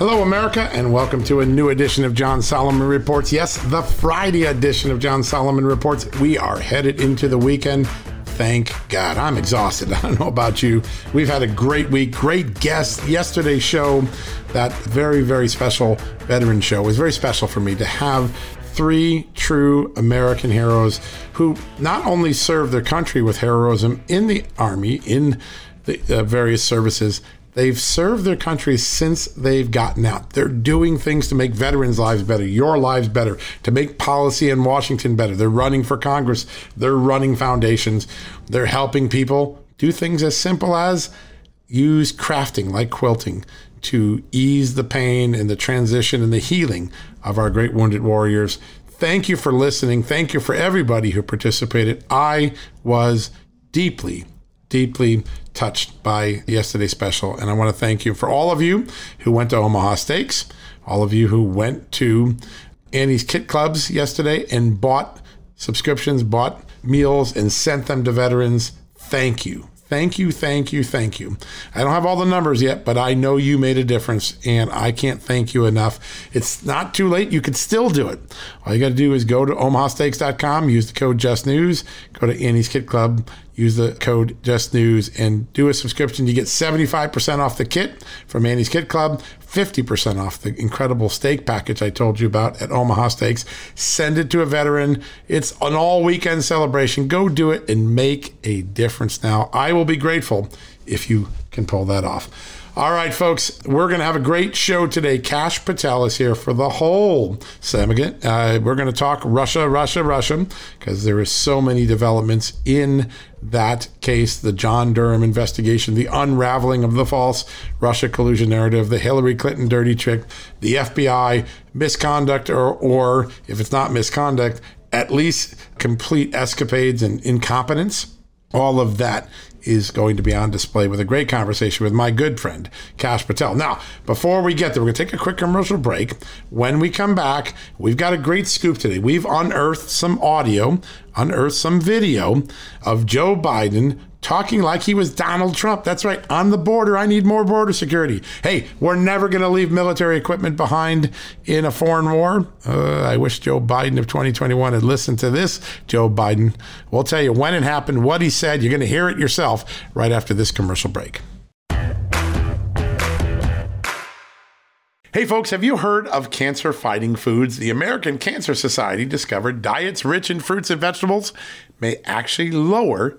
Hello, America, and welcome to a new edition of John Solomon Reports. Yes, the Friday edition of John Solomon Reports. We are headed into the weekend. Thank God. I'm exhausted. I don't know about you. We've had a great week, great guests. Yesterday's show, that very, very special veteran show, was very special for me to have three true American heroes who not only served their country with heroism in the Army, in the uh, various services, They've served their country since they've gotten out. They're doing things to make veterans' lives better, your lives better, to make policy in Washington better. They're running for Congress, they're running foundations, they're helping people do things as simple as use crafting like quilting to ease the pain and the transition and the healing of our great wounded warriors. Thank you for listening. Thank you for everybody who participated. I was deeply, deeply touched by yesterday's special. And I want to thank you for all of you who went to Omaha Steaks, all of you who went to Annie's Kit Clubs yesterday and bought subscriptions, bought meals, and sent them to veterans. Thank you. Thank you, thank you, thank you. I don't have all the numbers yet, but I know you made a difference, and I can't thank you enough. It's not too late. You could still do it. All you got to do is go to omahasteaks.com, use the code JustNews, go to Annie's Kit Club, use the code Just News and do a subscription. You get 75% off the kit from Annie's Kit Club, 50% off the incredible steak package I told you about at Omaha Steaks. Send it to a veteran. It's an all weekend celebration. Go do it and make a difference now. I will be grateful if you can pull that off. All right, folks, we're going to have a great show today. Kash Patel is here for the whole segment. Uh, we're going to talk Russia, Russia, Russia, because there is so many developments in that case, the John Durham investigation, the unraveling of the false Russia collusion narrative, the Hillary Clinton dirty trick, the FBI misconduct, or, or if it's not misconduct, at least complete escapades and incompetence. All of that is going to be on display with a great conversation with my good friend, Kash Patel. Now, before we get there, we're going to take a quick commercial break. When we come back, we've got a great scoop today. We've unearthed some audio, unearthed some video of Joe Biden talking like he was Donald Trump. That's right. On the border, I need more border security. Hey, we're never going to leave military equipment behind in a foreign war. Uh, I wish Joe Biden of 2021 had listened to this. Joe Biden, we'll tell you when it happened, what he said. You're going to hear it yourself right after this commercial break. Hey folks, have you heard of cancer fighting foods? The American Cancer Society discovered diets rich in fruits and vegetables may actually lower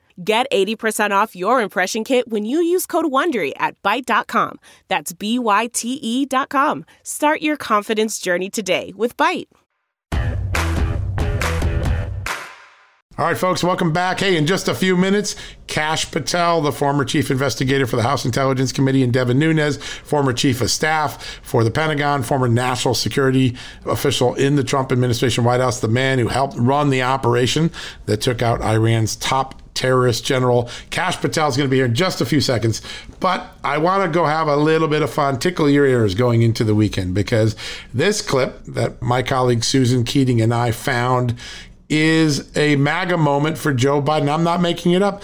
Get 80% off your impression kit when you use code WONDERY at Byte.com. That's B-Y-T-E dot com. Start your confidence journey today with Byte. All right, folks, welcome back. Hey, in just a few minutes, Kash Patel, the former chief investigator for the House Intelligence Committee, and Devin Nunes, former chief of staff for the Pentagon, former national security official in the Trump administration White House, the man who helped run the operation that took out Iran's top terrorist general. Kash Patel is going to be here in just a few seconds, but I want to go have a little bit of fun, tickle your ears going into the weekend because this clip that my colleague Susan Keating and I found is a MAGA moment for Joe Biden. I'm not making it up.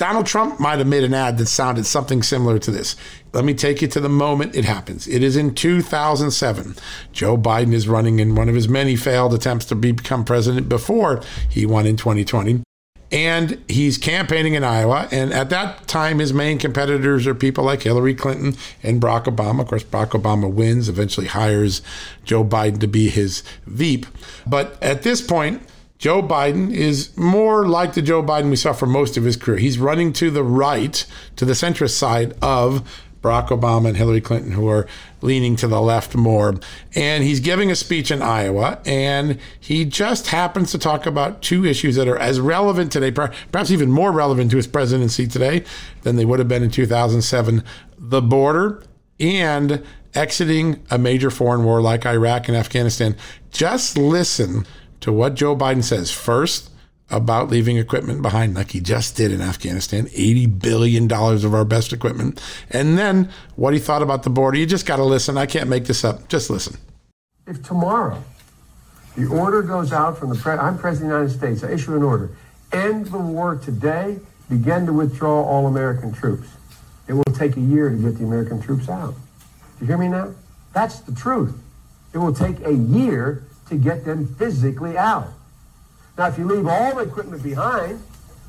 Donald Trump might have made an ad that sounded something similar to this. Let me take you to the moment it happens. It is in 2007. Joe Biden is running in one of his many failed attempts to become president before he won in 2020. And he's campaigning in Iowa. And at that time, his main competitors are people like Hillary Clinton and Barack Obama. Of course, Barack Obama wins, eventually hires Joe Biden to be his Veep. But at this point, Joe Biden is more like the Joe Biden we saw for most of his career. He's running to the right, to the centrist side of Barack Obama and Hillary Clinton, who are leaning to the left more. And he's giving a speech in Iowa, and he just happens to talk about two issues that are as relevant today, perhaps even more relevant to his presidency today than they would have been in 2007 the border and exiting a major foreign war like Iraq and Afghanistan. Just listen to what Joe Biden says first about leaving equipment behind, like he just did in Afghanistan, $80 billion of our best equipment. And then what he thought about the border. You just got to listen. I can't make this up. Just listen. If tomorrow the order goes out from the president, I'm president of the United States, I issue an order, end the war today, begin to withdraw all American troops. It will take a year to get the American troops out. Do you hear me now? That's the truth. It will take a year to get them physically out. Now, if you leave all the equipment behind,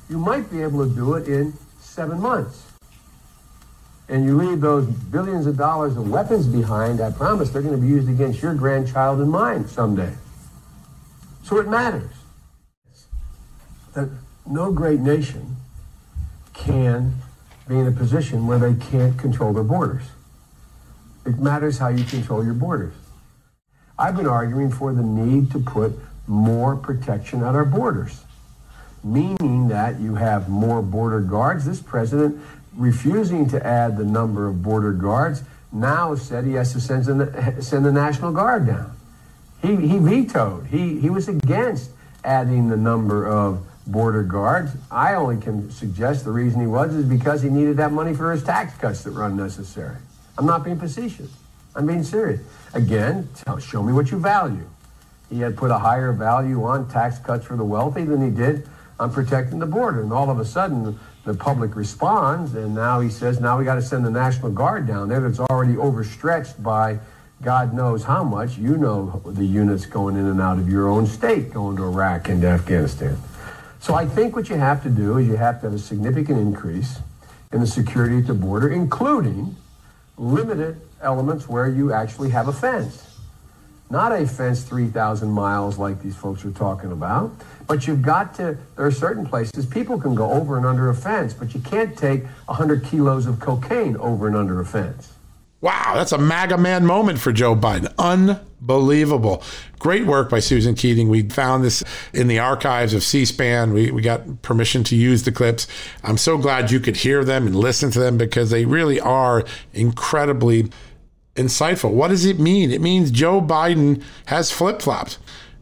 you might be able to do it in seven months. And you leave those billions of dollars of weapons behind, I promise they're going to be used against your grandchild and mine someday. So it matters that no great nation can be in a position where they can't control their borders. It matters how you control your borders. I've been arguing for the need to put more protection at our borders, meaning that you have more border guards. This president, refusing to add the number of border guards, now said he has to send the, send the National Guard down. He, he vetoed. He, he was against adding the number of border guards. I only can suggest the reason he was is because he needed that money for his tax cuts that were unnecessary. I'm not being facetious. I'm being serious. Again, tell, show me what you value. He had put a higher value on tax cuts for the wealthy than he did I'm protecting the border. And all of a sudden, the public responds, and now he says, now we got to send the National Guard down there that's already overstretched by God knows how much. You know the units going in and out of your own state, going to Iraq and to Afghanistan. So I think what you have to do is you have to have a significant increase in the security at the border, including limited elements where you actually have a fence. Not a fence 3,000 miles like these folks are talking about, but you've got to, there are certain places people can go over and under a fence, but you can't take 100 kilos of cocaine over and under a fence. Wow, that's a MAGA man moment for Joe Biden. Unbelievable. Great work by Susan Keating. We found this in the archives of C SPAN. We, we got permission to use the clips. I'm so glad you could hear them and listen to them because they really are incredibly insightful. What does it mean? It means Joe Biden has flip flopped.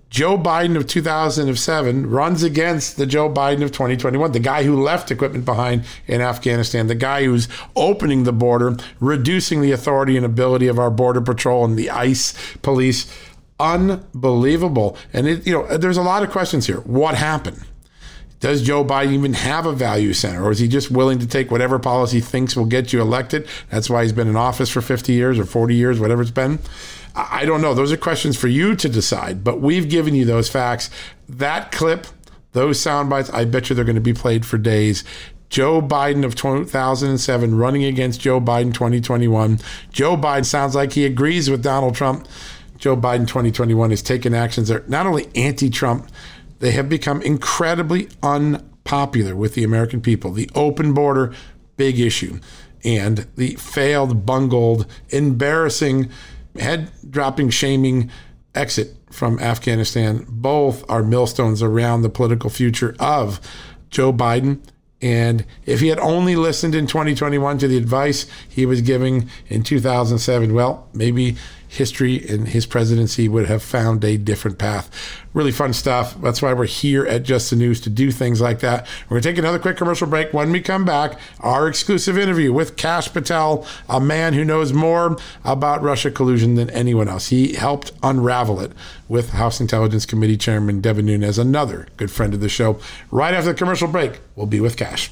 Joe Biden of 2007 runs against the Joe Biden of 2021, the guy who left equipment behind in Afghanistan, the guy who's opening the border, reducing the authority and ability of our border patrol and the ICE police. Unbelievable. And it, you know, there's a lot of questions here. What happened? Does Joe Biden even have a value center, or is he just willing to take whatever policy he thinks will get you elected? That's why he's been in office for 50 years or 40 years, whatever it's been. I don't know. Those are questions for you to decide, but we've given you those facts. That clip, those sound bites, I bet you they're going to be played for days. Joe Biden of 2007 running against Joe Biden 2021. Joe Biden sounds like he agrees with Donald Trump. Joe Biden 2021 is taking actions that are not only anti Trump, they have become incredibly unpopular with the American people. The open border, big issue. And the failed, bungled, embarrassing head dropping, shaming exit from Afghanistan. Both are millstones around the political future of Joe Biden. And if he had only listened in 2021 to the advice he was giving in 2007, well, maybe history and his presidency would have found a different path. Really fun stuff. That's why we're here at Just the News to do things like that. We're going to take another quick commercial break. When we come back, our exclusive interview with Kash Patel, a man who knows more about Russia collusion than anyone else. He helped unravel it with House Intelligence Committee Chairman Devin Nunes, another good friend of the show. Right after the commercial break, we'll be with Kash.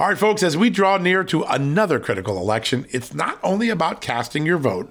All right, folks, as we draw near to another critical election, it's not only about casting your vote,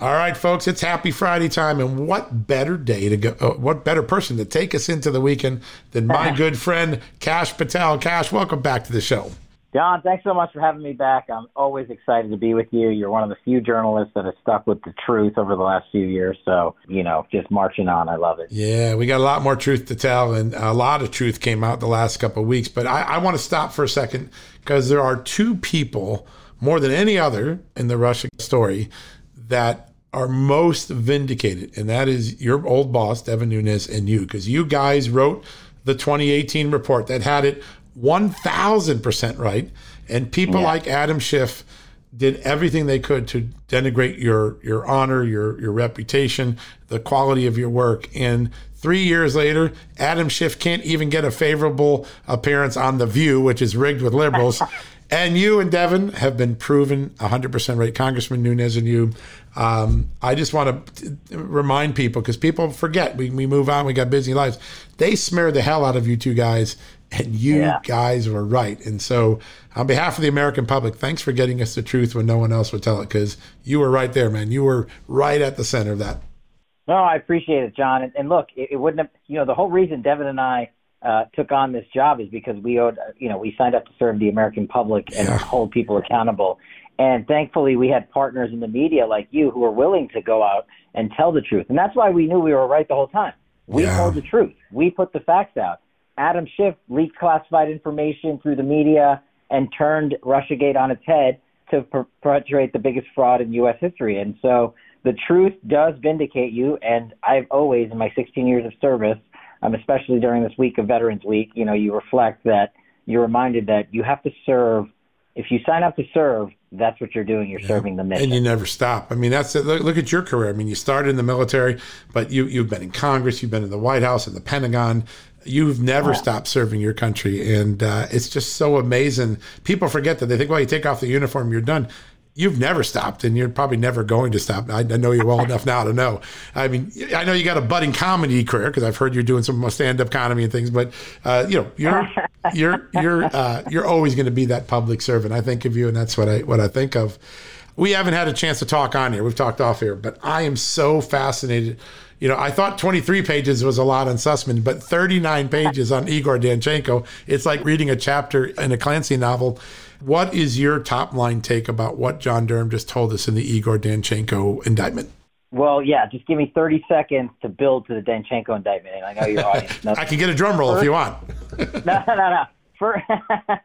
All right, folks, it's Happy Friday time, and what better day to go? Uh, what better person to take us into the weekend than my good friend Kash Patel? Kash, welcome back to the show. John, thanks so much for having me back. I'm always excited to be with you. You're one of the few journalists that has stuck with the truth over the last few years. So, you know, just marching on. I love it. Yeah, we got a lot more truth to tell, and a lot of truth came out the last couple of weeks. But I, I want to stop for a second because there are two people more than any other in the Russia story that are most vindicated, and that is your old boss, Devin Nunes, and you, because you guys wrote the 2018 report that had it 1000% right. And people yeah. like Adam Schiff did everything they could to denigrate your your honor, your your reputation, the quality of your work. And three years later, Adam Schiff can't even get a favorable appearance on The View, which is rigged with liberals. and you and Devin have been proven 100% right. Congressman Nunes and you um, I just want to remind people because people forget we, we move on, we got busy lives. They smeared the hell out of you two guys, and you yeah. guys were right. And so, on behalf of the American public, thanks for getting us the truth when no one else would tell it because you were right there, man. You were right at the center of that. No, I appreciate it, John. And, and look, it, it, wouldn't have, you know, the whole reason Devin and I uh, took on this job is because we owed, you know, we signed up to serve the American public and yeah. hold people accountable. And thankfully, we had partners in the media like you who were willing to go out and tell the truth. And that's why we knew we were right the whole time. We yeah. told the truth. We put the facts out. Adam Schiff leaked classified information through the media and turned Russiagate on its head to perpetuate the biggest fraud in U.S. history. And so the truth does vindicate you. And I've always, in my 16 years of service, um, especially during this week of Veterans Week, you know, you reflect that you're reminded that you have to serve. If you sign up to serve, that's what you're doing. You're yeah. serving the mission, and you never stop. I mean, that's it. Look, look, at your career. I mean, you started in the military, but you you've been in Congress, you've been in the White House, and the Pentagon. You've never yeah. stopped serving your country, and uh, it's just so amazing. People forget that they think, well, you take off the uniform, you're done you've never stopped and you're probably never going to stop. I, know you well enough now to know. I mean, I know you got a budding comedy career because I've heard you're doing some stand-up comedy and things, but uh, you know, you're you're you're uh, you're always going to be that public servant. I think of you, and that's what I what I think of. We haven't had a chance to talk on here. We've talked off here, but I am so fascinated. You know, I thought 23 pages was a lot on Sussman, but 39 pages on Igor Danchenko. It's like reading a chapter in a Clancy novel what is your top line take about what John Durham just told us in the Igor Danchenko indictment? Well, yeah, just give me 30 seconds to build to the Danchenko indictment. And I know your audience knows. I can get a drum roll First, if you want. no, no, no. First,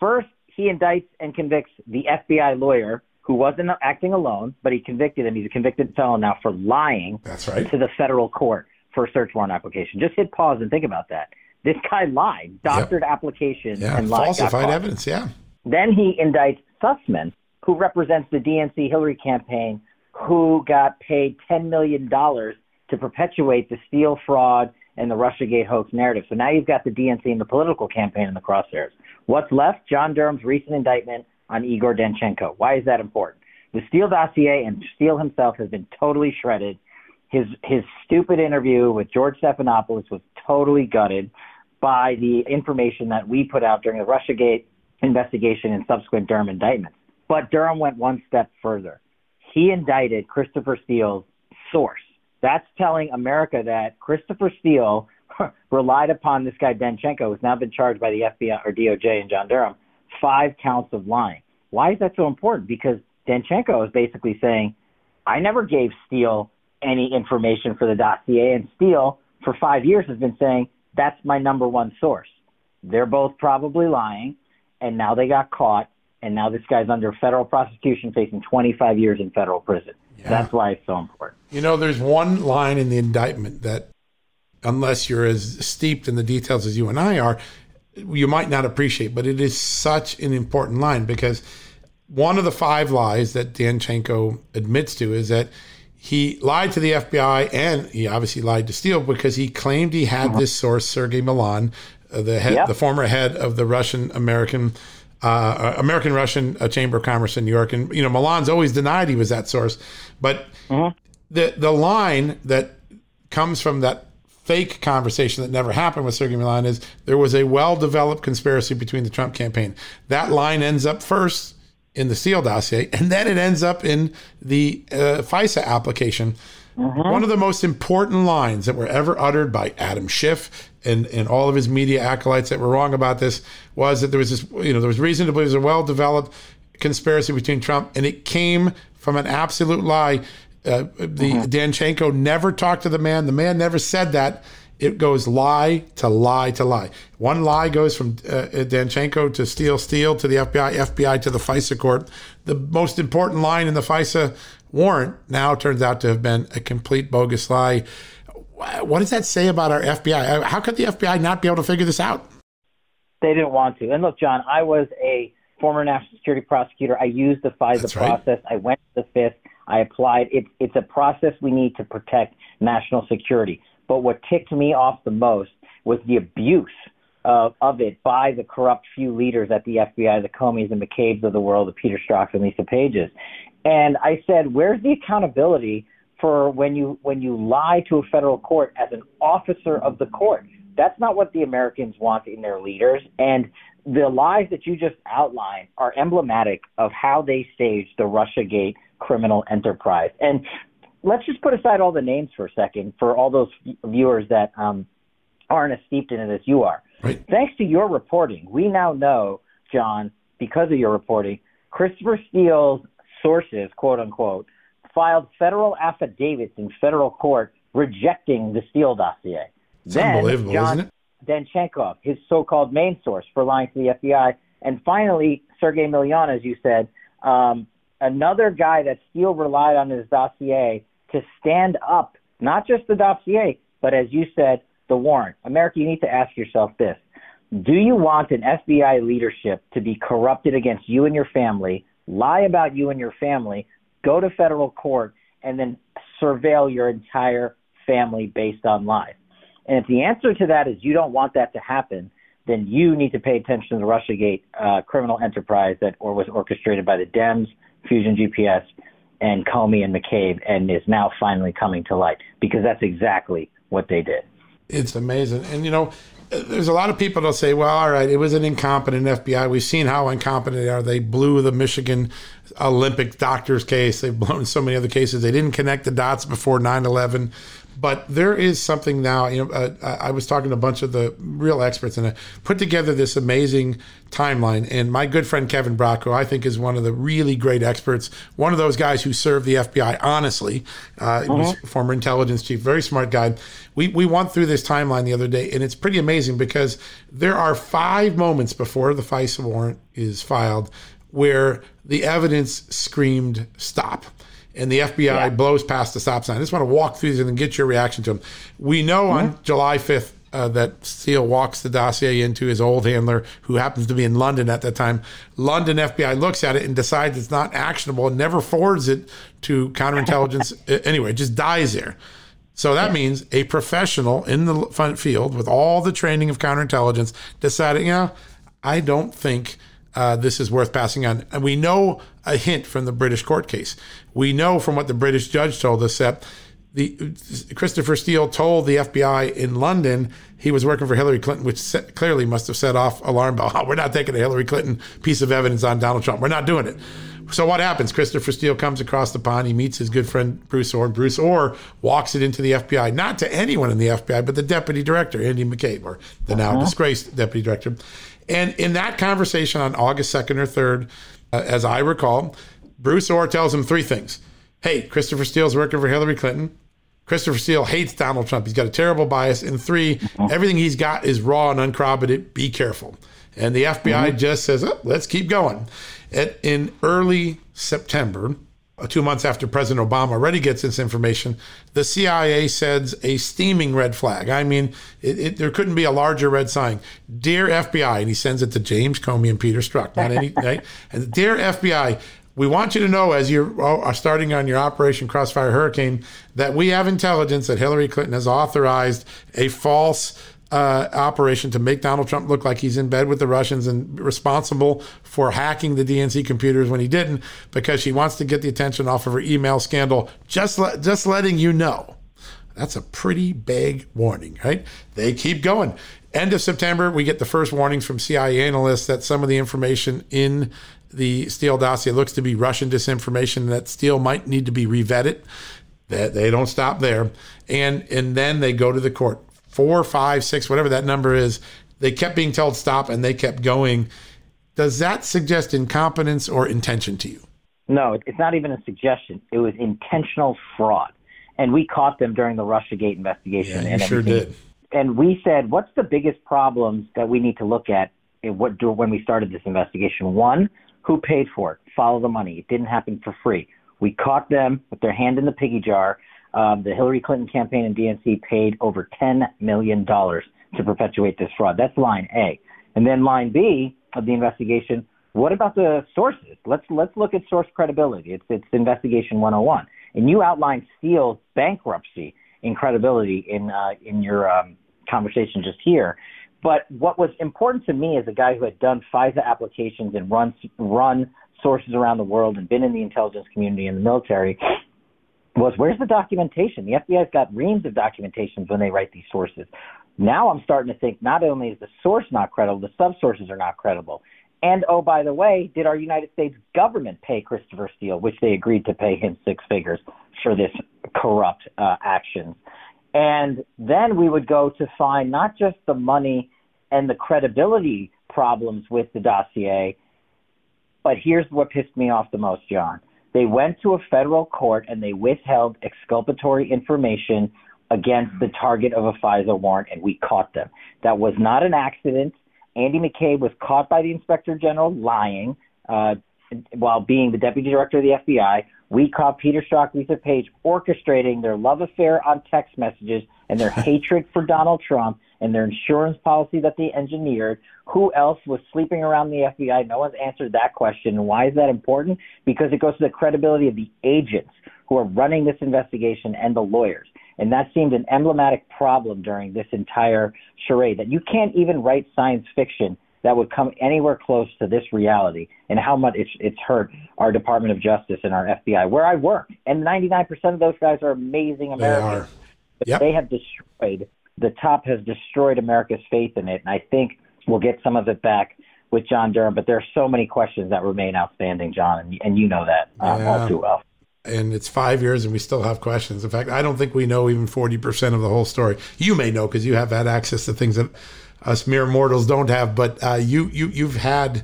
First, he indicts and convicts the FBI lawyer who wasn't acting alone, but he convicted him. He's a convicted felon now for lying That's right. to the federal court for a search warrant application. Just hit pause and think about that. This guy lied, doctored yep. application, yeah, and lied. Falsified evidence, yeah. Then he indicts Sussman, who represents the DNC Hillary campaign, who got paid $10 million to perpetuate the Steele fraud and the Russiagate hoax narrative. So now you've got the DNC and the political campaign in the crosshairs. What's left? John Durham's recent indictment on Igor Danchenko. Why is that important? The Steele dossier and Steele himself has been totally shredded. His his stupid interview with George Stephanopoulos was totally gutted by the information that we put out during the Russiagate investigation and subsequent Durham indictments. But Durham went one step further. He indicted Christopher Steele's source. That's telling America that Christopher Steele relied upon this guy Danchenko, who's now been charged by the FBI or DOJ and John Durham, five counts of lying. Why is that so important? Because Danchenko is basically saying, I never gave Steele any information for the dossier, and Steele, for five years, has been saying, that's my number one source. They're both probably lying, and now they got caught, and now this guy's under federal prosecution facing 25 years in federal prison. Yeah. That's why it's so important. You know, there's one line in the indictment that, unless you're as steeped in the details as you and I are, you might not appreciate, but it is such an important line because one of the five lies that Danchenko admits to is that he lied to the FBI and he obviously lied to Steele because he claimed he had uh-huh. this source, Sergey Millian, uh, the head, yep. the former head of the Russian American. Uh, uh American Russian uh, Chamber of Commerce in New York, and you know Millian's always denied he was that source, but uh-huh. the the line that comes from that fake conversation that never happened with Sergey Millian is there was a well-developed conspiracy between the Trump campaign. That line ends up first in the Steele dossier, and then it ends up in the uh, FISA application. Mm-hmm. One of the most important lines that were ever uttered by Adam Schiff and, and all of his media acolytes that were wrong about this was that there was this, you know, there was reason to believe there was a well developed conspiracy between Trump, and it came from an absolute lie. Uh, the mm-hmm. Danchenko never talked to the man. The man never said that. It goes lie to lie to lie. One lie goes from uh, Danchenko to Steele, Steele to the FBI, FBI to the FISA court. The most important line in the FISA warrant now turns out to have been a complete bogus lie. What does that say about our FBI? How could the FBI not be able to figure this out? They didn't want to. And look, John, I was a former national security prosecutor. I used the FISA That's process. Right. I went to the fifth. I applied. It's it's a process we need to protect national security. But what ticked me off the most was the abuse of, of it by the corrupt few leaders at the FBI, the Comeys and McCabe's of the world, the Peter Strzok's and Lisa Pages. And I said, where's the accountability for when you when you lie to a federal court as an officer of the court? That's not what the Americans want in their leaders. And the lies that you just outlined are emblematic of how they staged the Russiagate criminal enterprise. And let's just put aside all the names for a second for all those viewers that um, aren't as steeped in it as you are. Right. Thanks to your reporting, we now know, John, because of your reporting, Christopher Steele's sources, quote unquote, filed federal affidavits in federal court rejecting the Steele dossier. It's then unbelievable, John isn't it? Danchenko, his so-called main source for lying to the FBI, and finally Sergey Millian, as you said, um, another guy that Steele relied on his dossier to stand up, not just the dossier, but as you said, the warrant. America, you need to ask yourself this. Do you want an FBI leadership to be corrupted against you and your family lie about you and your family, go to federal court, and then surveil your entire family based on lies. And if the answer to that is you don't want that to happen, then you need to pay attention to the Russiagate uh, criminal enterprise that or was orchestrated by the Dems, Fusion GPS, and Comey and McCabe, and is now finally coming to light because that's exactly what they did. It's amazing, and you know, there's a lot of people that'll say, well, all right, it was an incompetent FBI. We've seen how incompetent they are. They blew the Michigan Olympic doctors case. They've blown so many other cases. They didn't connect the dots before 9 11. But there is something now. You know, uh, I was talking to a bunch of the real experts, and I put together this amazing timeline. And my good friend Kevin Brock, who I think is one of the really great experts, one of those guys who served the FBI honestly, uh, uh-huh. was former intelligence chief, very smart guy. We we went through this timeline the other day, and it's pretty amazing because there are five moments before the FISA warrant is filed where the evidence screamed stop and the FBI yeah. blows past the stop sign. I just want to walk through these and get your reaction to them. We know on July 5th uh, that Steele walks the dossier into his old handler, who happens to be in London at that time. London FBI looks at it and decides it's not actionable and never forwards it to counterintelligence. anyway, it just dies there. So that yeah. means a professional in the field with all the training of counterintelligence deciding, you know, I don't think – uh, this is worth passing on. And we know a hint from the British court case. We know from what the British judge told us that the Christopher Steele told the FBI in London he was working for Hillary Clinton, which set, clearly must have set off alarm bell. Oh, we're not taking a Hillary Clinton piece of evidence on Donald Trump. We're not doing it. So what happens? Christopher Steele comes across the pond. He meets his good friend Bruce Ohr. Bruce Ohr walks it into the FBI, not to anyone in the FBI, but the deputy director, Andy McCabe, or the now uh-huh. disgraced deputy director. And in that conversation on August 2nd or 3rd, uh, as I recall, Bruce Ohr tells him three things. Hey, Christopher Steele's working for Hillary Clinton. Christopher Steele hates Donald Trump. He's got a terrible bias. And three, everything he's got is raw and uncorroborated. Be careful. And the FBI mm-hmm. just says, oh, let's keep going. At, in early September, uh, two months after President Obama already gets this information, the CIA sends a steaming red flag. I mean, it, it, there couldn't be a larger red sign. Dear FBI, and he sends it to James Comey and Peter Strzok, not any, right? And dear FBI, we want you to know as you oh, are starting on your Operation Crossfire Hurricane that we have intelligence that Hillary Clinton has authorized a false uh, operation to make Donald Trump look like he's in bed with the Russians and responsible for hacking the DNC computers when he didn't, because she wants to get the attention off of her email scandal. Just let, just letting you know. That's a pretty big warning, right? They keep going. End of September, we get the first warnings from CIA analysts that some of the information in the Steele dossier looks to be Russian disinformation, that Steele might need to be revetted. That they don't stop there, and and then they go to the court. Four, five, six, whatever that number is. They kept being told stop, and they kept going. Does that suggest incompetence or intention to you? No, it's not even a suggestion. It was intentional fraud, and we caught them during the RussiaGate investigation. Yeah, you and sure did. And we said, what's the biggest problems that we need to look at in what, when we started this investigation? One, who paid for it? Follow the money. It didn't happen for free. We caught them with their hand in the piggy jar. Um, the Hillary Clinton campaign and DNC paid over $10 million to perpetuate this fraud. That's line A. And then line B of the investigation, what about the sources? Let's let's look at source credibility. It's it's investigation 101. And you outlined Steele's bankruptcy in credibility in uh, in your um, conversation just here. But what was important to me as a guy who had done FISA applications and run run sources around the world and been in the intelligence community and the military was where's the documentation? The FBI's got reams of documentations when they write these sources. Now I'm starting to think not only is the source not credible, the subsources are not credible. And oh, by the way, did our United States government pay Christopher Steele, which they agreed to pay him six figures for this corrupt uh, actions? And then we would go to find not just the money and the credibility problems with the dossier, but here's what pissed me off the most, John. They went to a federal court and they withheld exculpatory information against the target of a FISA warrant, and we caught them. That was not an accident. Andy McCabe was caught by the inspector general lying uh, while being the deputy director of the FBI. We caught Peter Strzok, Lisa Page orchestrating their love affair on text messages and their hatred for Donald Trump and their insurance policy that they engineered. Who else was sleeping around the FBI? No one's answered that question. And why is that important? Because it goes to the credibility of the agents who are running this investigation and the lawyers. And that seemed an emblematic problem during this entire charade that you can't even write science fiction that would come anywhere close to this reality and how much it's, it's hurt our Department of Justice and our FBI, where I work. And 99% of those guys are amazing Americans. They. But Yep. they have destroyed, the top has destroyed America's faith in it. And I think we'll get some of it back with John Durham. But there are so many questions that remain outstanding, John, and, and you know that um, Yeah. all too well. and it's five years and we still have questions. In fact, I don't think we know even 40% of the whole story. You may know because you have had access to things that us mere mortals don't have, but uh, you, you, you've had,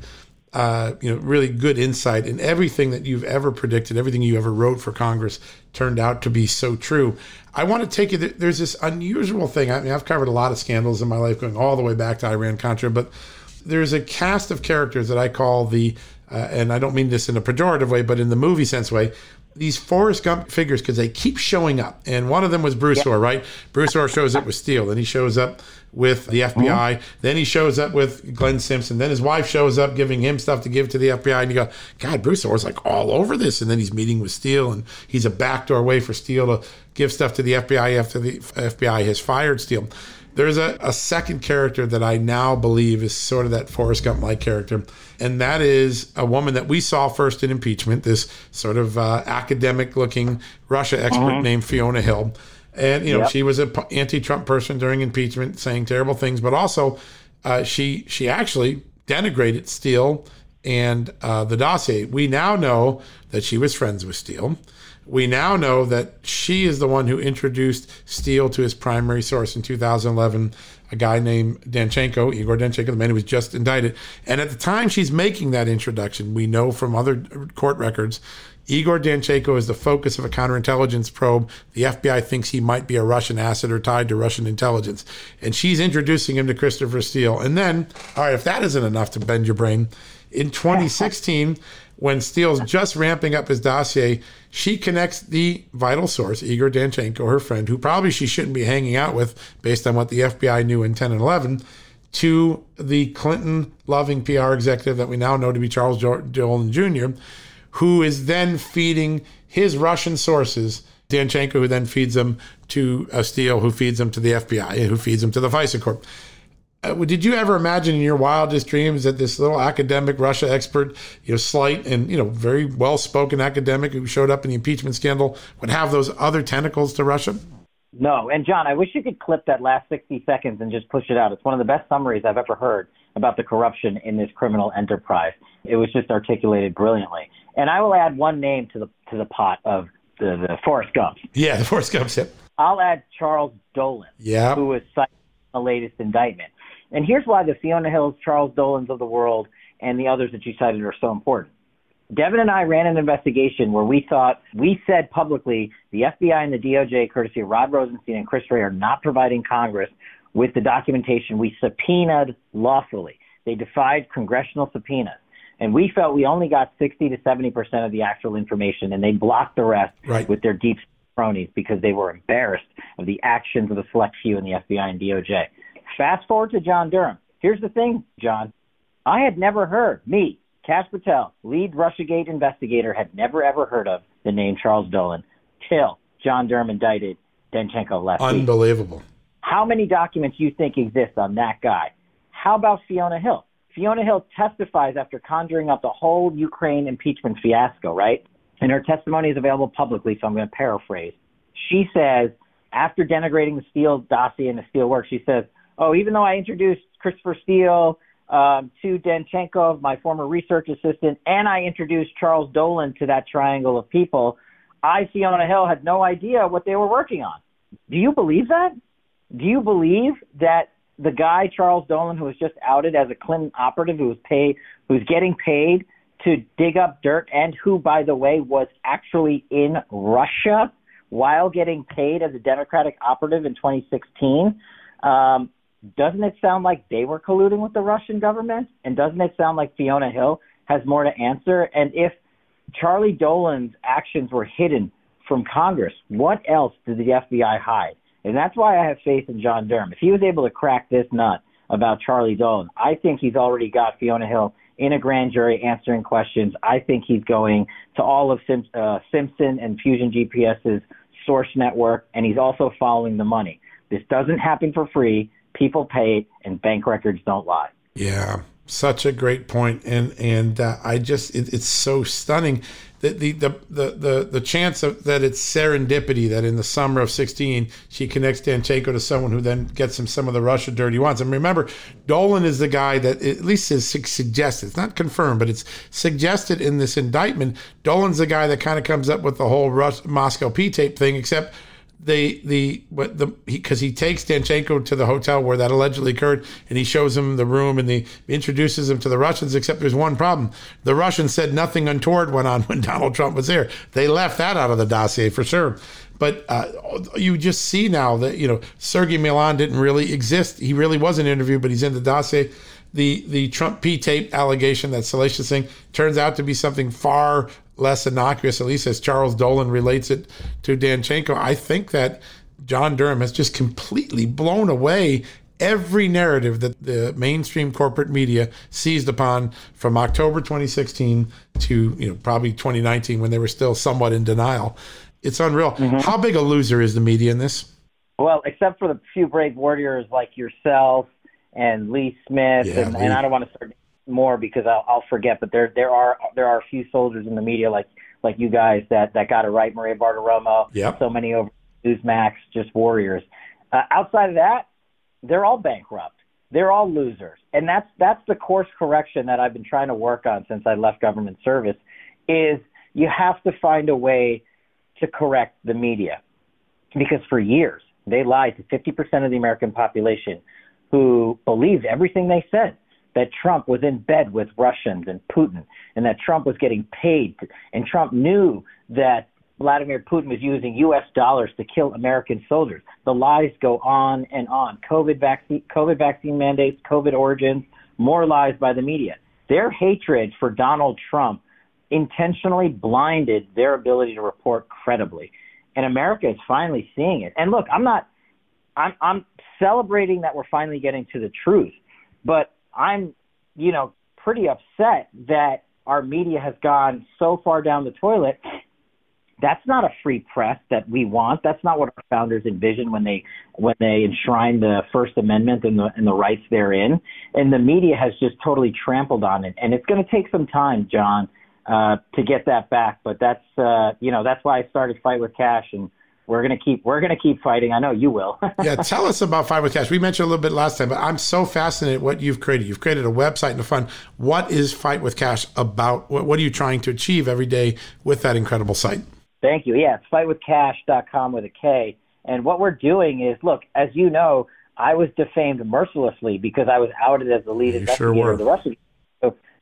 uh, you know, really good insight in everything that you've ever predicted, everything you ever wrote for Congress turned out to be so true. I want to take you, there's this unusual thing. I mean, I've covered a lot of scandals in my life going all the way back to Iran Contra, but there's a cast of characters that I call the, uh, and I don't mean this in a pejorative way, but in the movie sense way, these Forrest Gump figures because they keep showing up. And one of them was Bruce Ohr, right? Bruce Ohr shows up with Steele, then he shows up with the FBI, then he shows up with Glenn Simpson, then his wife shows up giving him stuff to give to the FBI, and you go, God, Bruce Ohr's like all over this, and then he's meeting with Steele, and he's a backdoor way for Steele to give stuff to the FBI after the FBI has fired Steele. There's a, a second character that I now believe is sort of that Forrest Gump like character, and that is a woman that we saw first in impeachment, this sort of uh, academic looking Russia expert named Fiona Hill. And, you know, Yep. she was an anti Trump person during impeachment, saying terrible things, but also uh, she, she actually denigrated Steele and uh, the dossier. We now know that she was friends with Steele. We now know that she is the one who introduced Steele to his primary source in 2011, a guy named Danchenko, Igor Danchenko, the man who was just indicted. And at the time she's making that introduction, we know from other court records, Igor Danchenko is the focus of a counterintelligence probe. The FBI thinks he might be a Russian asset or tied to Russian intelligence. And she's introducing him to Christopher Steele. And then, all right, if that isn't enough to bend your brain, in 2016, when Steele's just ramping up his dossier, she connects the vital source, Igor Danchenko, her friend, who probably she shouldn't be hanging out with based on what the FBI knew in 10 and 11, to the Clinton loving PR executive that we now know to be Charles Jo- Dolan Jr., who is then feeding his Russian sources, Danchenko, who then feeds them to uh, Steele, who feeds them to the FBI, who feeds them to the FISA court. Uh, did you ever imagine in your wildest dreams that this little academic Russia expert, you know, slight and you know very well spoken academic who showed up in the impeachment scandal would have those other tentacles to Russia? No, and John, I wish you could clip that last 60 seconds and just push it out. It's one of the best summaries I've ever heard about the corruption in this criminal enterprise. It was just articulated brilliantly. And I will add one name to the to the pot of the, the Forrest Gump. Yeah, the Forrest Gump. Yep. I'll add Charles Dolan, yeah. who was cited in the latest indictment. And here's why the Fiona Hills, Charles Dolans of the world, and the others that you cited are so important. Devin and I ran an investigation where we thought we said publicly the FBI and the DOJ, courtesy of Rod Rosenstein and Chris Wray, are not providing Congress with the documentation we subpoenaed lawfully. They defied congressional subpoenas. And we felt we only got 60 to 70 percent of the actual information, and they blocked the rest right. with their deep cronies because they were embarrassed of the actions of the select few in the FBI and DOJ. Fast forward to John Durham. Here's the thing, John. I had never heard, me, Kash Patel, lead Russiagate investigator, had never ever heard of the name Charles Dolan till John Durham indicted Danchenko last Unbelievable. Week. How many documents you think exist on that guy? How about Fiona Hill? Fiona Hill testifies after conjuring up the whole Ukraine impeachment fiasco, right? And her testimony is available publicly, so I'm going to paraphrase. She says, after denigrating the Steele dossier and the Steele work, she says, Oh, even though I introduced Christopher Steele um, to Danchenko, my former research assistant, and I introduced Charles Dolan to that triangle of people. I, Fiona Hill, had no idea what they were working on. Do you believe that? Do you believe that the guy Charles Dolan, who was just outed as a Clinton operative, who was paid, who's getting paid to dig up dirt, and who, by the way, was actually in Russia while getting paid as a Democratic operative in 2016? Um, doesn't it sound like they were colluding with the Russian government? And doesn't it sound like Fiona Hill has more to answer? And if Charlie Dolan's actions were hidden from Congress, what else did the FBI hide? And that's why I have faith in John Durham. If he was able to crack this nut about Charlie Dolan, I think he's already got Fiona Hill in a grand jury answering questions. I think he's going to all of Sim- uh, Simpson and Fusion GPS's source network, and he's also following the money. This doesn't happen for free people pay it, and bank records don't lie. Yeah, such a great point, and and uh, I just it, it's so stunning the the the the, the chance of that it's serendipity that in the summer of 16 she connects Danchenko to someone who then gets him some of the Russia dirt he wants. And remember, Dolan is the guy that at least is suggested. It's not confirmed, but it's suggested in this indictment. Dolan's the guy that kind of comes up with the whole Rus- Moscow P tape thing, except the the what the because he, he, takes Danchenko to the hotel where that allegedly occurred, and he shows him the room and he introduces him to the Russians. Except there's one problem: the Russians said nothing untoward went on when Donald Trump was there. They left that out of the dossier for sure. But uh, you just see now that you know Sergey Millian didn't really exist. He really was an interview, but he's in the dossier. The the Trump P tape allegation, that salacious thing, turns out to be something far less innocuous, at least as Charles Dolan relates it to Danchenko. I think that John Durham has just completely blown away every narrative that the mainstream corporate media seized upon from October 2016 to you know probably 2019 when they were still somewhat in denial. It's unreal. Mm-hmm. How big a loser is the media in this? Well, except for the few brave warriors like yourself and Lee Smith, yeah, and, Lee. and I don't want to start more because I'll, I'll forget. But there there are there are a few soldiers in the media like like you guys that that got it right. Maria Bartiromo, yep. so many over Newsmax, just warriors. Uh, outside of that, they're all bankrupt. They're all losers, and that's that's the course correction that I've been trying to work on since I left government service. Is you have to find a way to correct the media because for years they lied to 50% of the American population who believed everything they said that Trump was in bed with Russians and Putin, and that Trump was getting paid, to, and Trump knew that Vladimir Putin was using U.S. dollars to kill American soldiers. The lies go on and on. COVID vaccine, COVID vaccine mandates, COVID origins, more lies by the media. Their hatred for Donald Trump intentionally blinded their ability to report credibly, and America is finally seeing it. And look, I'm not, I'm, I'm celebrating that we're finally getting to the truth, but I'm, you know, pretty upset that our media has gone so far down the toilet. That's not a free press that we want. That's not what our founders envisioned when they when they enshrined the First Amendment and the and the rights therein. And the media has just totally trampled on it. And it's going to take some time, John, uh, to get that back. But that's uh, you know that's why I started Fight with Kash and we're gonna keep we're gonna keep fighting. I know you will. yeah, tell us about Fight with Kash. We mentioned a little bit last time, but I'm so fascinated what you've created. You've created a website and a fund. What is Fight with Kash about? What, what are you trying to achieve every day with that incredible site? Thank you. Yeah, it's fightwithkash.com with a K. And what we're doing is, look, as you know, I was defamed mercilessly because I was outed as the lead you investigator sure of the Russian.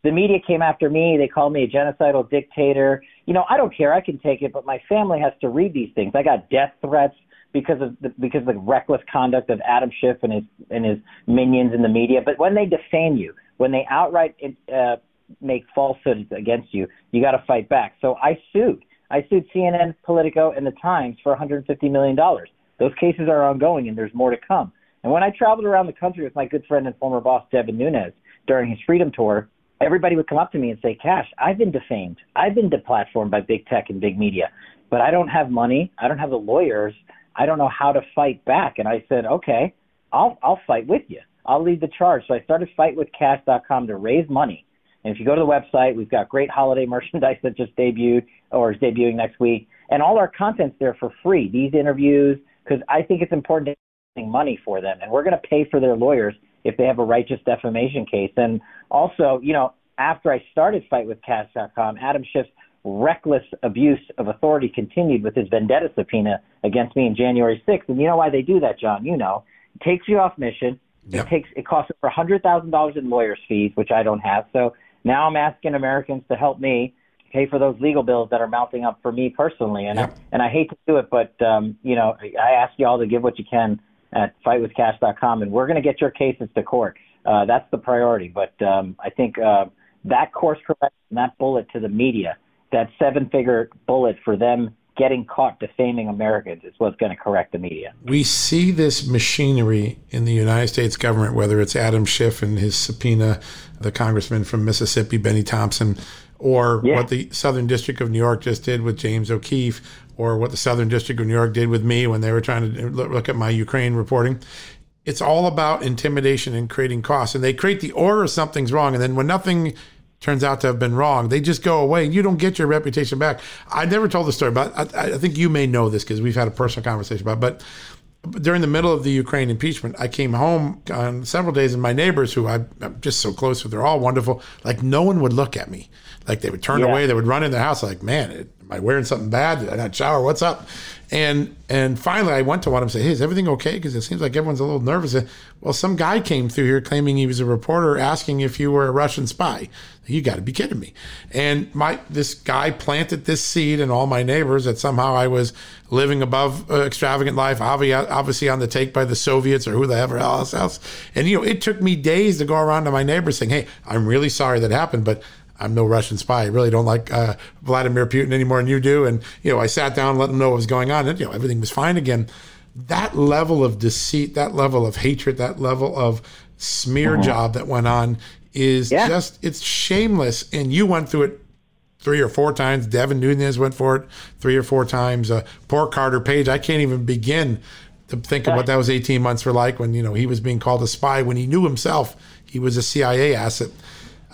The media came after me. They called me a genocidal dictator. You know, I don't care. I can take it, but my family has to read these things. I got death threats because of the, because of the reckless conduct of Adam Schiff and his and his minions in the media. But when they defame you, when they outright uh, make falsehoods against you, you got to fight back. So I sued. I sued CNN, Politico, and the Times for 150 million dollars. Those cases are ongoing, and there's more to come. And when I traveled around the country with my good friend and former boss Devin Nunes during his Freedom Tour, everybody would come up to me and say, Kash, I've been defamed. I've been deplatformed by big tech and big media, but I don't have money. I don't have the lawyers. I don't know how to fight back. And I said, okay, I'll, I'll fight with you. I'll lead the charge. So I started fightwithkash.com to raise money. And if you go to the website, we've got great holiday merchandise that just debuted or is debuting next week. And all our content's there for free. These interviews, because I think it's important to money for them. And we're going to pay for their lawyers if they have a righteous defamation case. And also, you know, after I started FightWithKash.com, Adam Schiff's reckless abuse of authority continued with his vendetta subpoena against me in January 6th. And you know why they do that, John? You know, it takes you off mission. Yep. It takes it costs over a hundred thousand dollars in lawyers' fees, which I don't have. So now I'm asking Americans to help me pay for those legal bills that are mounting up for me personally. And yep. I, and I hate to do it, but um, you know, I ask you all to give what you can at fightwithkash.com, and we're going to get your cases to court. Uh, that's the priority. But um, I think uh, that course correction, that bullet to the media, that seven-figure bullet for them getting caught defaming Americans is what's going to correct the media. We see this machinery in the United States government, whether it's Adam Schiff and his subpoena, the congressman from Mississippi, Bennie Thompson, or yeah. what the Southern District of New York just did with James O'Keefe, or what the Southern District of New York did with me when they were trying to look at my Ukraine reporting. It's all about intimidation and creating costs. And they create the order something's wrong. And then when nothing turns out to have been wrong, they just go away and you don't get your reputation back. I never told the story, but I, I think you may know this because we've had a personal conversation about it. But during the middle of the Ukraine impeachment, I came home on several days, and my neighbors, who I'm just so close with, they're all wonderful. Like no one would look at me. Like they would turn yeah. away. They would run in the house. Like, man, am I wearing something bad? Did I not shower? What's up? And and finally, I went to one of them and said, "Hey, is everything okay?" Because it seems like everyone's a little nervous. Well, some guy came through here claiming he was a reporter, asking if you were a Russian spy. You got to be kidding me! And my this guy planted this seed in all my neighbors that somehow I was living above uh, extravagant life, obviously on the take by the Soviets or who the ever else else. And you know, it took me days to go around to my neighbors saying, "Hey, I'm really sorry that happened, but." I'm no Russian spy. I really don't like uh, Vladimir Putin any more than you do. And, you know, I sat down, let them know what was going on, and, you know, everything was fine again. That level of deceit, that level of hatred, that level of smear mm-hmm. job that went on is yeah. just, it's shameless. And you went through it three or four times. Devin Nunes went for it three or four times. Uh, poor Carter Page. I can't even begin to think of what that was 18 months were like when, you know, he was being called a spy when he knew himself he was a CIA asset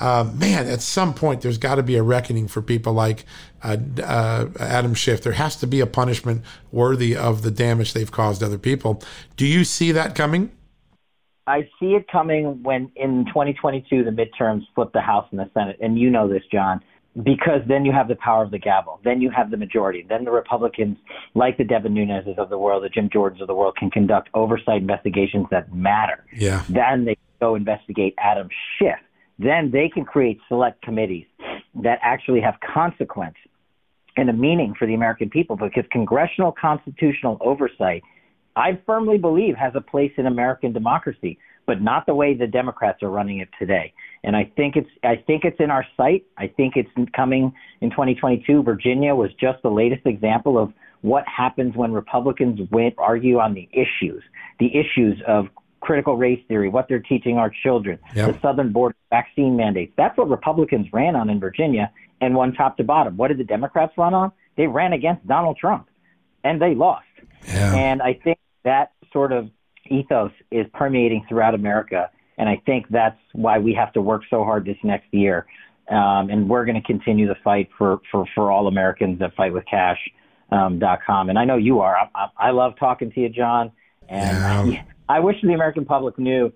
uh, man, at some point there's got to be a reckoning for people like uh, uh, Adam Schiff. There has to be a punishment worthy of the damage they've caused other people. Do you see that coming? I see it coming when in 2022 the midterms flip the House and the Senate, and you know this, John, because then you have the power of the gavel, then you have the majority, then the Republicans, like the Devin Nuneses of the world, the Jim Jordans of the world, can conduct oversight investigations that matter. Yeah. Then they go investigate Adam Schiff then they can create select committees that actually have consequence and a meaning for the American people because congressional constitutional oversight, I firmly believe, has a place in American democracy, but not the way the Democrats are running it today. And I think it's I think it's in our sight. I think it's coming in 2022. Virginia was just the latest example of what happens when Republicans win, argue on the issues, the issues of critical race theory, what they're teaching our children, yep. the southern border vaccine mandates. That's what Republicans ran on in Virginia and won top to bottom. What did the Democrats run on? They ran against Donald Trump and they lost. Yeah. And I think that sort of ethos is permeating throughout America. And I think that's why we have to work so hard this next year. Um, and we're going to continue the fight for, for, for all Americans that fight with kash um, dot com. And I know you are. I, I, I love talking to you, John. And Yeah. I wish the American public knew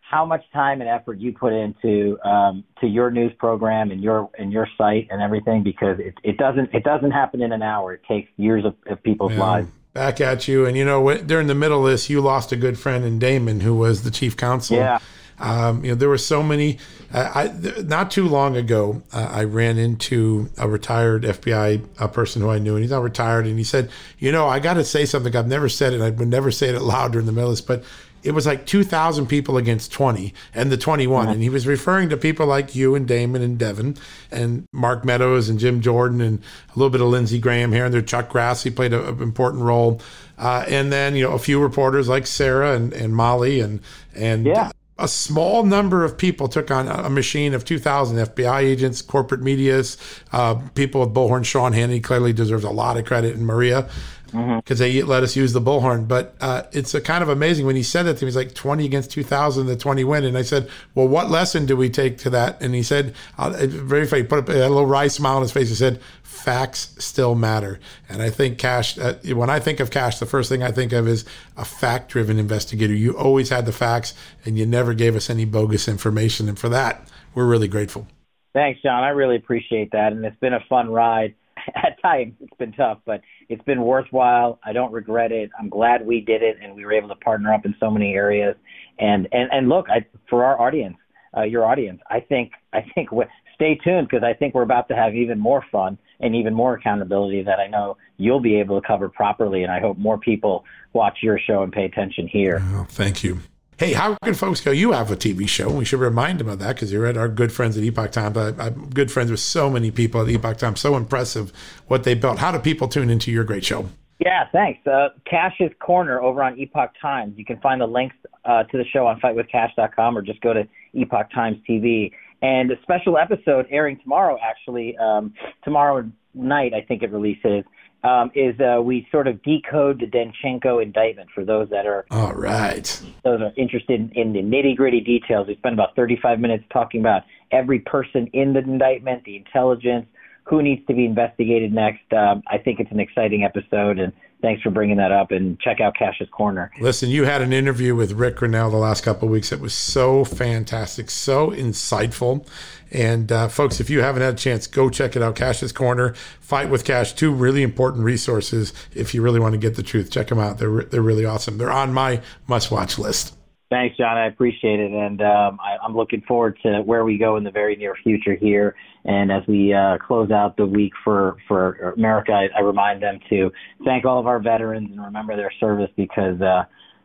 how much time and effort you put into um, to your news program and your and your site and everything because it, it doesn't it doesn't happen in an hour. It takes years of, of people's Yeah. lives. Back at you. And you know, what- during the middle of this, you lost a good friend in Damon, who was the chief counsel. Yeah. Um, you know, there were so many. Uh, I th- not too long ago, uh, I ran into a retired FBI uh, person who I knew, and he's not retired. And he said, "You know, I got to say something. I've never said it. I would never say it out loud during the middle of this, but." It was like 2,000 people against 20 and the 21. And he was referring to people like you and Damon and Devin and Mark Meadows and Jim Jordan and a little bit of Lindsey Graham here and there. Chuck Grass, he played an important role. Uh, and then, you know, a few reporters like Sarah and, and Molly and, and Yeah. A small number of people took on a machine of 2,000 FBI agents, corporate medias, uh, people with bullhorn. Sean Hannity clearly deserves a lot of credit, and Maria, because they let us use the bullhorn. But uh, it's a kind of amazing when he said that to me. He's like 20 against 2,000, the 20 win. And I said, Well, what lesson do we take to that? And he said, uh, very funny, he put a, a little wry smile on his face. He said, Facts still matter. And I think Kash, uh, when I think of Kash, the first thing I think of is a fact driven investigator. You always had the facts and you never gave us any bogus information. And for that, we're really grateful. Thanks, John. I really appreciate that, and it's been a fun ride. At times, it's been tough, but it's been worthwhile. I don't regret it. I'm glad we did it, and we were able to partner up in so many areas. And and and look, I, for our audience, uh, your audience, I think I think stay tuned because I think we're about to have even more fun and even more accountability that I know you'll be able to cover properly. And I hope more people watch your show and pay attention here. Oh, thank you. Hey, how can folks go? You have a TV show. We should remind them of that because you're at our good friends at Epoch Times. I, I'm good friends with so many people at Epoch Times. So impressive what they built. How do people tune into your great show? Yeah, thanks. Uh, Kash's Corner over on Epoch Times. You can find the links uh, to the show on fightwithkash.com or just go to Epoch Times TV. And a special episode airing tomorrow, actually, um, tomorrow night, I think it releases, um, is uh, we sort of decode the Danchenko indictment for those that are All right. those are interested in, in the nitty gritty details. We spent about 35 minutes talking about every person in the indictment, the intelligence, who needs to be investigated next. Um, I think it's an exciting episode, and thanks for bringing that up. And check out Kash's Corner. Listen, you had an interview with Ric Grenell the last couple of weeks. It was so fantastic, so insightful. And uh, folks, if you haven't had a chance, go check it out. Kash's Corner, Fight with Cash, two really important resources if you really want to get the truth. Check them out. They're they're really awesome. They're on my must-watch list. Thanks, John. I appreciate it, and um, I, I'm looking forward to where we go in the very near future here. And as we uh, close out the week for for America, I, I remind them to thank all of our veterans and remember their service because. Uh,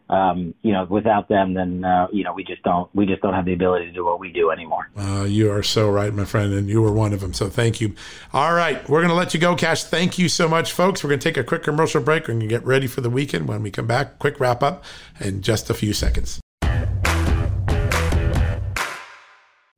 um, you know, without them, then uh, you know we just don't we just don't have the ability to do what we do anymore. Uh, you are so right, my friend, and you were one of them. So thank you. All right, we're going to let you go, Kash. Thank you so much, folks. We're going to take a quick commercial break. We're going to get ready for the weekend. When we come back, quick wrap up in just a few seconds.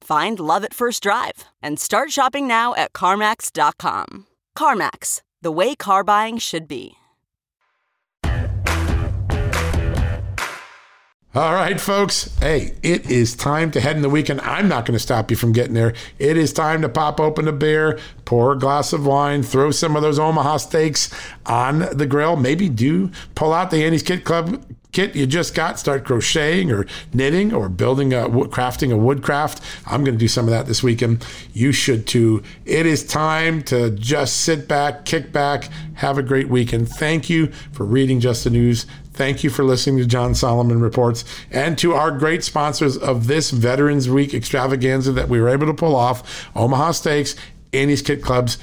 Find love at first drive and start shopping now at CarMax.com. CarMax, the way car buying should be. All right, folks. Hey, it is time to head in the weekend. I'm not going to stop you from getting there. It is time to pop open a beer, pour a glass of wine, throw some of those Omaha steaks on the grill. Maybe do pull out the Annie's Kit Club kit you just got, start crocheting or knitting or building a crafting a woodcraft. I'm going to do some of that this weekend. You should too. It is time to just sit back, kick back, have a great weekend. Thank you for reading Just the News. Thank you for listening to John Solomon Reports and to our great sponsors of this Veterans Week extravaganza that we were able to pull off Omaha Steaks, Annie's Kit Clubs.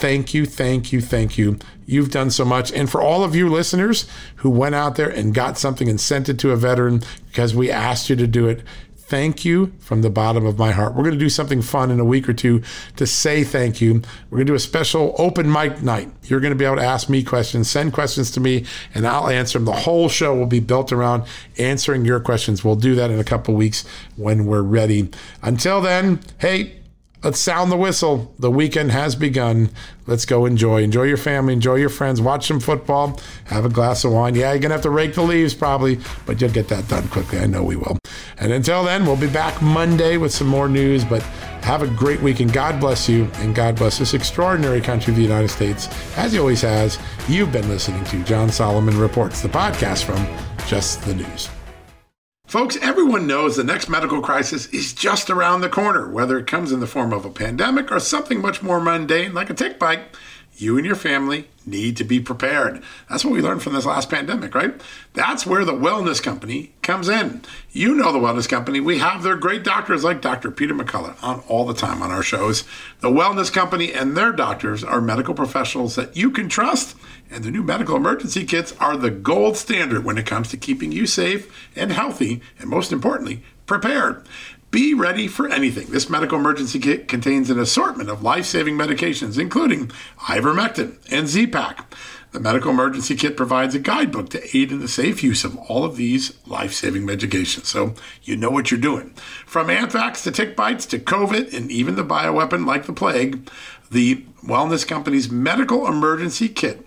Thank you, thank you, thank you. You've done so much. And for all of you listeners who went out there and got something and sent it to a veteran because we asked you to do it, thank you from the bottom of my heart. We're going to do something fun in a week or two to say thank you. We're going to do a special open mic night. You're going to be able to ask me questions, send questions to me, and I'll answer them. The whole show will be built around answering your questions. We'll do that in a couple weeks when we're ready. Until then, hey, Let's sound the whistle. The weekend has begun. Let's go enjoy. Enjoy your family, enjoy your friends, watch some football, have a glass of wine. Yeah, you're going to have to rake the leaves probably, but you'll get that done quickly. I know we will. And until then, we'll be back Monday with some more news, but have a great weekend. God bless you, and God bless this extraordinary country of the United States, as He always has. You've been listening to John Solomon Reports, the podcast from Just the News. Folks, everyone knows the next medical crisis is just around the corner, whether it comes in the form of a pandemic or something much more mundane like a tick bite. You and your family need to be prepared. That's what we learned from this last pandemic, right? That's where the Wellness Company comes in. You know the Wellness Company. We have their great doctors like Dr. Peter McCullough on all the time on our shows. The Wellness Company and their doctors are medical professionals that you can trust and the new medical emergency kits are the gold standard when it comes to keeping you safe and healthy, and most importantly, prepared. Be ready for anything. This medical emergency kit contains an assortment of life saving medications, including ivermectin and Z-Pak. The medical emergency kit provides a guidebook to aid in the safe use of all of these life saving medications, so you know what you're doing. From anthrax to tick bites to COVID and even the bioweapon like the plague, the Wellness Company's medical emergency kit